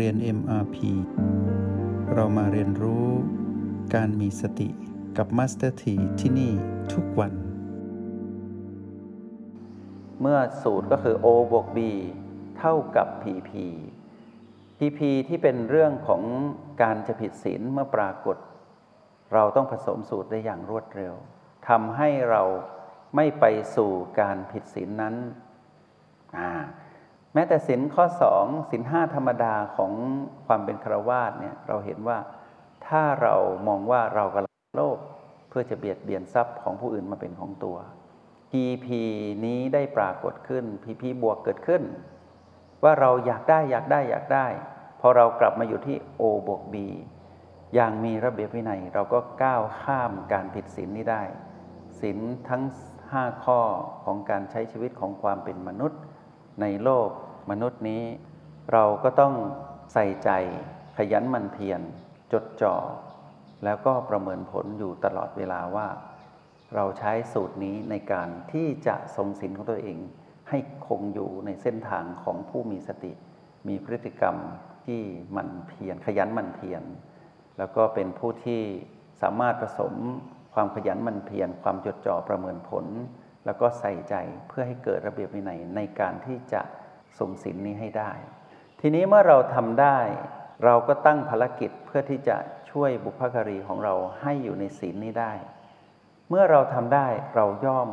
เรียน MRP เรามาเรียนรู้การมีสติกับ Master T ที่ที่นี่ทุกวัน เมื่อสูตรก็คือ O บวก B เท่ากับ PP PP ที่เป็นเรื่องของการจะผิดศีลเมื่อปรากฏ เราต้องผสมสูตรได้อย่างรวดเร็วทำให้เราไม่ไปสู่การผิดศีลนั้น แม้แต่ศีลข้อสองศีลห้าธรรมดาของความเป็นครวาสเนี่ยเราเห็นว่าถ้าเรามองว่าเรากำลังโลภเพื่อจะเบียดเบียนทรัพย์ของผู้อื่นมาเป็นของตัว PP นี้ได้ปรากฏขึ้น PP บวกเกิดขึ้น ว่าเราอยากได้อยากได้อยากได้พอเรากลับมาอยู่ที่ O บวก B อย่างมีระเบียบวินัยเราก็ก้าวข้ามการผิดศีลนี้ได้ศีลทั้ง 5 ข้อของการใช้ชีวิตของความเป็นมนุษย์ ในโลก มนุษย์นี้ เราก็ต้องใส่ใจขยันมันเพียรจดจ่อ แล้วก็ประเมินผลอยู่ตลอดเวลาว่า เราใช้สูตรนี้ในการที่จะทรงศีลของตัวเอง ให้คงอยู่ในเส้นทางของผู้มีสติ มีพฤติกรรมที่มันเพียรขยันมันเพียรแล้วก็เป็นผู้ที่สามารถผสมความขยันมันเพียรความจดจ่อประเมินผล แล้วก็ใส่ใจเพื่อให้เกิดระเบียบวินัยในการที่จะ ทรงศีลนี้ให้ได้ ทีนี้เมื่อเราทำได้ เราก็ตั้งภารกิจเพื่อที่จะช่วยบุพการีของเราให้อยู่ในศีลนี้ได้ เมื่อเราทำได้เราย่อม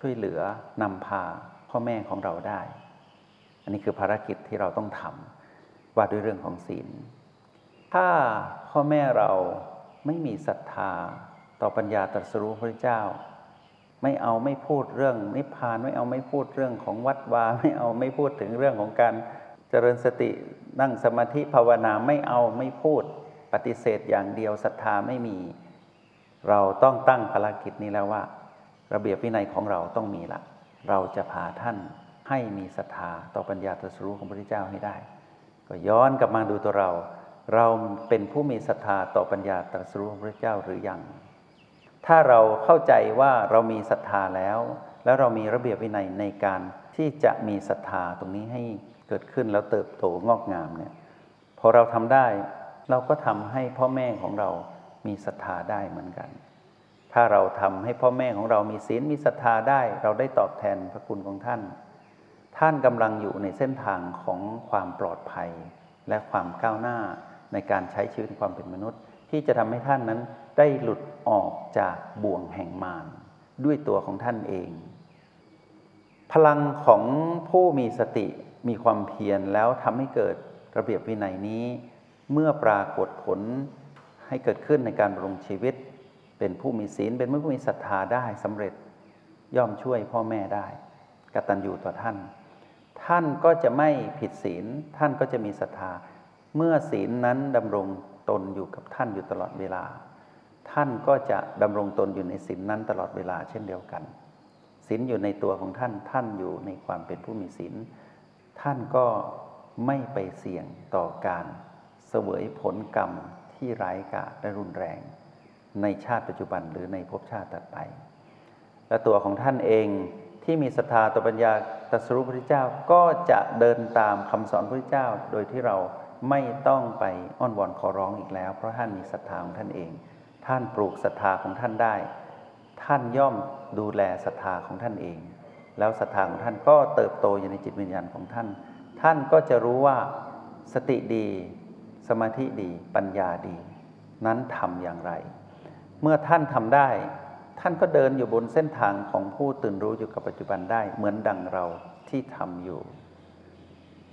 ช่วยเหลือนำพาพ่อแม่ของเราได้ อันนี้คือภารกิจที่เราต้องทำว่าด้วยเรื่องของศีล ถ้าพ่อแม่เราไม่มีศรัทธาต่อปัญญาตรัสรู้พระเจ้า ไม่เอาไม่พูดเรื่องนิพพานไม่เอาไม่พูดเรื่องของวัดวาไม่เอาไม่พูดถึงเรื่องของการเจริญสตินั่งสมาธิภาวนาไม่เอาไม่พูดปฏิเสธอย่างเดียวศรัทธาไม่มี เราต้องตั้งภารกิจนี้แล้วว่า ระเบียบวินัยของเราต้องมีละ เราจะพาท่านให้มีศรัทธาต่อปัญญาตรัสรู้ของพระพุทธเจ้าให้ได้ ก็ย้อนกลับมาดูตัวเรา เราเป็นผู้มีศรัทธาต่อปัญญาตรัสรู้ของพระเจ้าหรือยัง ถ้าเราเข้าใจว่าเรามีศรัทธาแล้ว แล้วเรามีระเบียบวินัยในการที่จะมีศรัทธาตรงนี้ให้เกิดขึ้นแล้วเติบโตงอกงามเนี่ยพอเราทำได้ เราก็ทำให้พ่อแม่ของเรามีศรัทธาได้เหมือนกัน ถ้าเราทำให้พ่อแม่ของเรามีศีลมีศรัทธาได้ เราได้ตอบแทนพระคุณของท่าน ท่านกำลังอยู่ในเส้นทางของความปลอดภัย และความก้าวหน้าในการใช้ชีวิตความเป็นมนุษย์ ที่จะทำให้ท่านนั้น ได้หลุดออกจากบ่วงแห่งมารด้วยตัวของท่านเอง พลังของผู้มีสติมีความเพียรแล้วทำให้เกิดระเบียบวินัยนี้ เมื่อปรากฏผลให้เกิดขึ้นในการลงชีวิต เป็นผู้มีศีลเป็นผู้มีศรัทธาได้สำเร็จย่อมช่วยพ่อแม่ได้กตัญญูต่อท่าน ท่านก็จะไม่ผิดศีลท่านก็จะมีศรัทธา เมื่อศีลนั้นดำรงตนอยู่กับท่านอยู่ตลอดเวลา ท่านก็จะดำรงตนอยู่ในศีลนนั้นตลอดเวลาเช่นเดียวกันศีลอยู่ในตัวของท่านท่านอยู่ในความเป็นผู้มีศีลท่านก็ไม่ไปเสี่ยงต่อการเสวยผลกรรมที่ร้ายกาจและรุนแรง ในชาติปัจจุบันหรือในภพชาติต่อไป และตัวของท่านเองที่มีศรัทธาต่อปัญญาตรัสรู้พระเจ้าก็จะเดินตามคำสอนพระเจ้า โดยที่เราไม่ต้องไปอ้อนวอนขอร้องอีกแล้ว เพราะท่านมีศรัทธาของท่านเอง ท่านปลูกศรัทธาของท่านได้ ท่านย่อมดูแลศรัทธาของท่านเอง แล้วศรัทธาของท่านก็เติบโตอยู่ในจิตวิญญาณของท่าน ท่านก็จะรู้ว่าสติดี สมาธิดี ปัญญาดี นั้นทำอย่างไร เมื่อท่านทำได้ ท่านก็เดินอยู่บนเส้นทางของผู้ตื่นรู้อยู่กับปัจจุบันได้ เหมือนดังเราที่ทำอยู่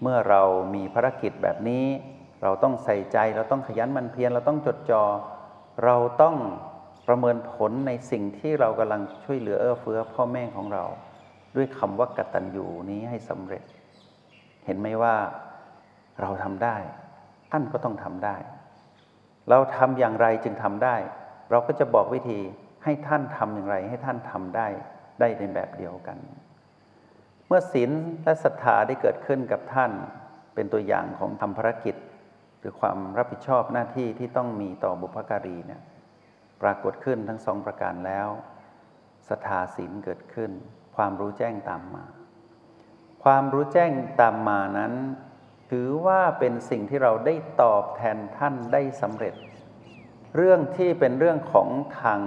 เมื่อเรามีภารกิจแบบนี้ เราต้องใส่ใจ เราต้องขยันมันเพียร เราต้องจดจอ่อ เราต้องประเมินผลในสิ่งที่เรากำลังช่วยเหลือเอื้อเฟื้อพ่อแม่ของเรา ด้วยคำว่ากตัญญูนี้ให้สำเร็จ เห็นไหมว่าเราทำได้ ท่านก็ต้องทำได้ เราทำอย่างไรจึงทำได้ เราก็จะบอกวิธีให้ท่านทำอย่างไร ให้ท่านทำได้ได้ในแบบเดียวกัน เมื่อศีลและศรัทธาได้เกิดขึ้นกับท่าน เป็นตัวอย่างของทำภารกิจ รือความรับผิดชอบหน้าที่ที่ต้องมีต่อบุพการีเนี่ยปรากฏขึ้นทั้งสองประการแล้วศรัทธาศีลเกิดขึ้น ความรู้แจ้งตามมา ความรู้แจ้งตามมานั้น ถือว่าเป็นสิ่งที่เราได้ตอบแทนท่านได้สำเร็จ เรื่องที่เป็นเรื่องของทาง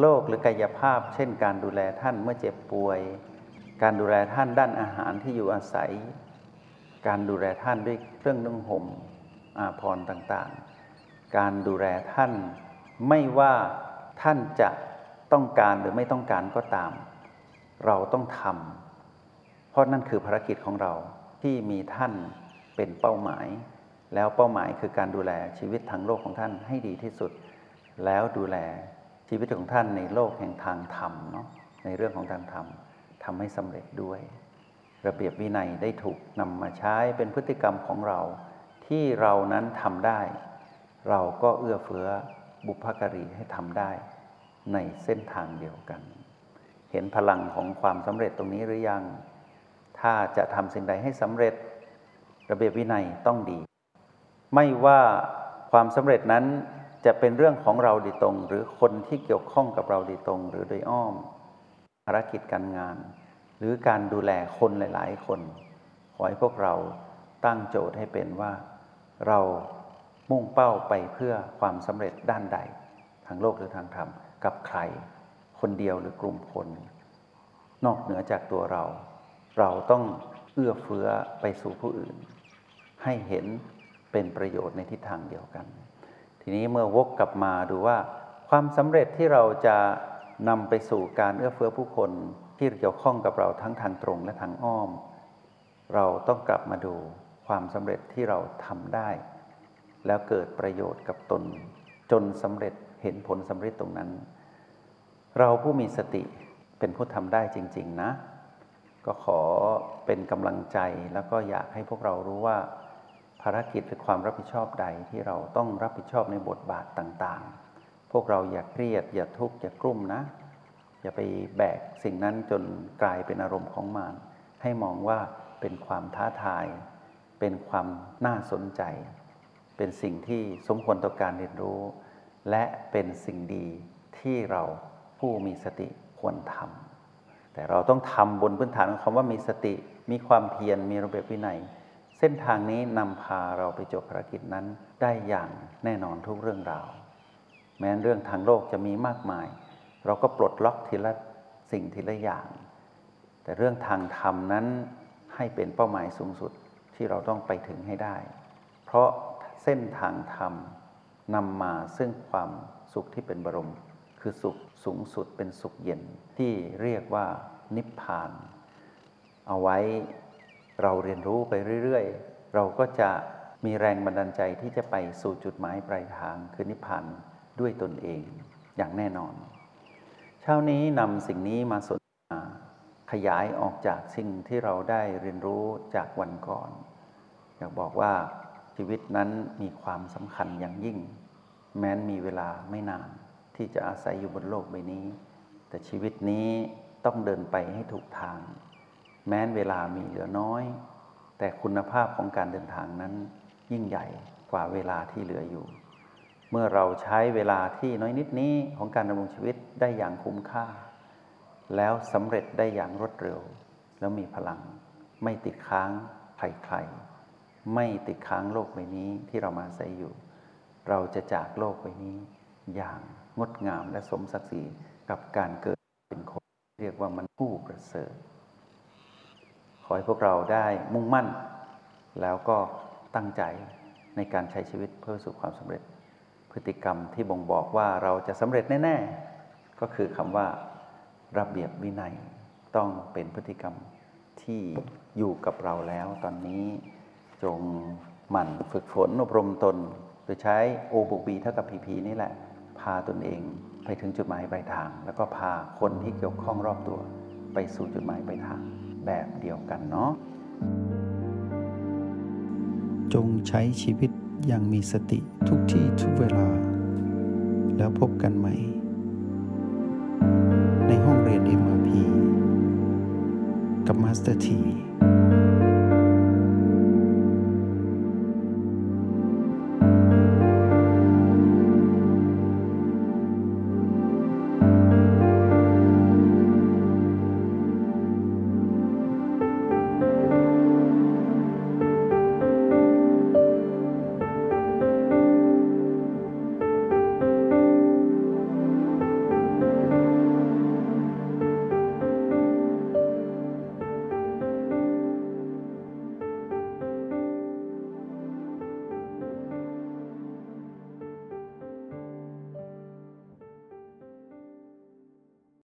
โลกหรือกายภาพ เช่น การดูแลท่านเมื่อเจ็บป่วย การดูแลท่านด้านอาหารที่อยู่อาศัย การดูแลท่านด้วยเครื่องนุ่งห่ม อาภร์ต่างๆ การดูแลท่านไม่ว่าท่านจะต้องการหรือไม่ต้องการก็ตาม เราต้องทำเพราะนั่นคือภารกิจของเราที่มีท่านเป็นเป้าหมาย แล้วเป้าหมายคือการดูแลชีวิตทางโลกของท่านให้ดีที่สุด แล้วดูแลชีวิตของท่านในโลกแห่งทางธรรมเนาะในเรื่องของการทำทำให้สำเร็จด้วย ระเบียบวินัยได้ถูกนำมาใช้เป็นพฤติกรรมของเรา ที่เรานั้นทำได้ เราก็เอื้อเฟื้อบุพการีให้ทำได้ในเส้นทางเดียวกัน เห็นพลังของความสำเร็จตรงนี้หรือยัง ถ้าจะทำสิ่งใดให้สำเร็จ ระเบียบวินัยต้องดี ไม่ว่าความสำเร็จนั้นจะเป็นเรื่องของเราดีตรง หรือคนที่เกี่ยวข้องกับเราดีตรง หรือโดยอ้อม ภารกิจการงาน หรือการดูแลคนหลาย ๆ คน ขอให้พวกเราตั้งโจทย์ให้เป็นว่า เรามุ่งเป้าไปเพื่อความสำเร็จด้านใด ทางโลกหรือทางธรรม กับใคร คนเดียวหรือกลุ่มคน นอกเหนือจากตัวเรา เราต้องเอื้อเฟื้อไปสู่ผู้อื่น ให้เห็นเป็นประโยชน์ในทิศทางเดียวกัน ทีนี้เมื่อวกกลับมาดูว่า ความสำเร็จที่เราจะนำไปสู่การเอื้อเฟื้อผู้คนที่เกี่ยวข้องกับเราทั้งทางตรงและทางอ้อม เราต้องกลับมาดู ความสำเร็จที่เราทำได้ แล้วเกิดประโยชน์กับตน จนสำเร็จเห็นผลสำเร็จตรงนั้น เราผู้มีสติเป็นผู้ทำได้จริง ๆ นะ ก็ขอเป็นกำลังใจแล้วก็อยากให้พวกเรารู้ว่า ภารกิจหรือความรับผิดชอบใดที่เราต้องรับผิดชอบในบทบาทต่างๆ พวกเราอย่าเครียด อย่าทุกข์อย่ากลุ้มนะ อย่าไปแบกสิ่งนั้นจนกลายเป็นอารมณ์ของมารให้มองว่าเป็นความท้าทาย เป็นความน่าสนใจ เป็นสิ่งที่สมควรต่อการเรียนรู้ และเป็นสิ่งดีที่เราผู้มีสติควรทำแต่เราต้องทำบนพื้นฐานของคำว่ามีสติ มีความเพียร มีระเบียบวินัย เส้นทางนี้นำพาเราไปจบภารกิจนั้นได้อย่างแน่นอนทุกเรื่องราว แม้เรื่องทางโลกจะมีมากมาย เราก็ปลดล็อกทีละสิ่งทีละอย่าง แต่เรื่องทางธรรมนั้นให้เป็นเป้าหมายสูงสุด ที่เราต้องไปถึงให้ได้ เพราะเส้นทางธรรมนำมาซึ่งความสุขที่เป็นบรม คือสุขสูงสุดเป็นสุขเย็นที่เรียกว่านิพพาน เอาไว้เราเรียนรู้ไปเรื่อยๆ เราก็จะมีแรงบันดาลใจที่จะไปสู่จุดหมายปลายทางคือนิพพานด้วยตนเองอย่างแน่นอน เช้านี้นำสิ่งนี้มาสนทนาขยายออกจากสิ่งที่เราได้เรียนรู้จากวันก่อน อยากบอกว่าชีวิตนั้นมีความสำคัญอย่างยิ่ง แม้นมีเวลาไม่นาน ที่จะอาศัยอยู่บนโลกใบนี้ แต่ชีวิตนี้ต้องเดินไปให้ถูกทาง แม้นเวลามีเหลือน้อย แต่คุณภาพของการเดินทางนั้น ยิ่งใหญ่กว่าเวลาที่เหลืออยู่ เมื่อเราใช้เวลาที่น้อยนิดนี้ของการดำรงชีวิตได้อย่างคุ้มค่า แล้วสำเร็จได้อย่างรวดเร็ว แล้วมีพลังไม่ติดค้างใครๆ ไม่ติดค้างโลกใบนี้ที่เรามาใส่อยู่ เราจะจากโลกใบนี้ อย่างงดงามและสมศักดิ์ศรีกับการเกิดเป็นคนเรียกว่ามันผู้ประเสริฐขอให้พวกเราได้มุ่งมั่น แล้วก็ตั้งใจในการใช้ชีวิตเพื่อสู่ความสำเร็จ พฤติกรรมที่บ่งบอกว่าเราจะสำเร็จแน่ ๆ ก็คือคำว่าระเบียบวินัยต้องเป็นพฤติกรรมที่อยู่กับเราแล้วตอนนี้ จงหมั่นฝึกฝนอบรมตน โดยใช้โอบุบีเท่ากับพีพีนี่แหละ พาตนเองไปถึงจุดหมายปลายทาง แล้วก็พาคนที่เกี่ยวข้องรอบตัวไปสู่จุดหมายปลายทางแบบเดียวกันเนาะจงใช้ชีวิตอย่างมีสติทุกที่ทุกเวลา แล้วพบกันใหม่ ในห้องเรียน MRP กับมาสเตอร์ที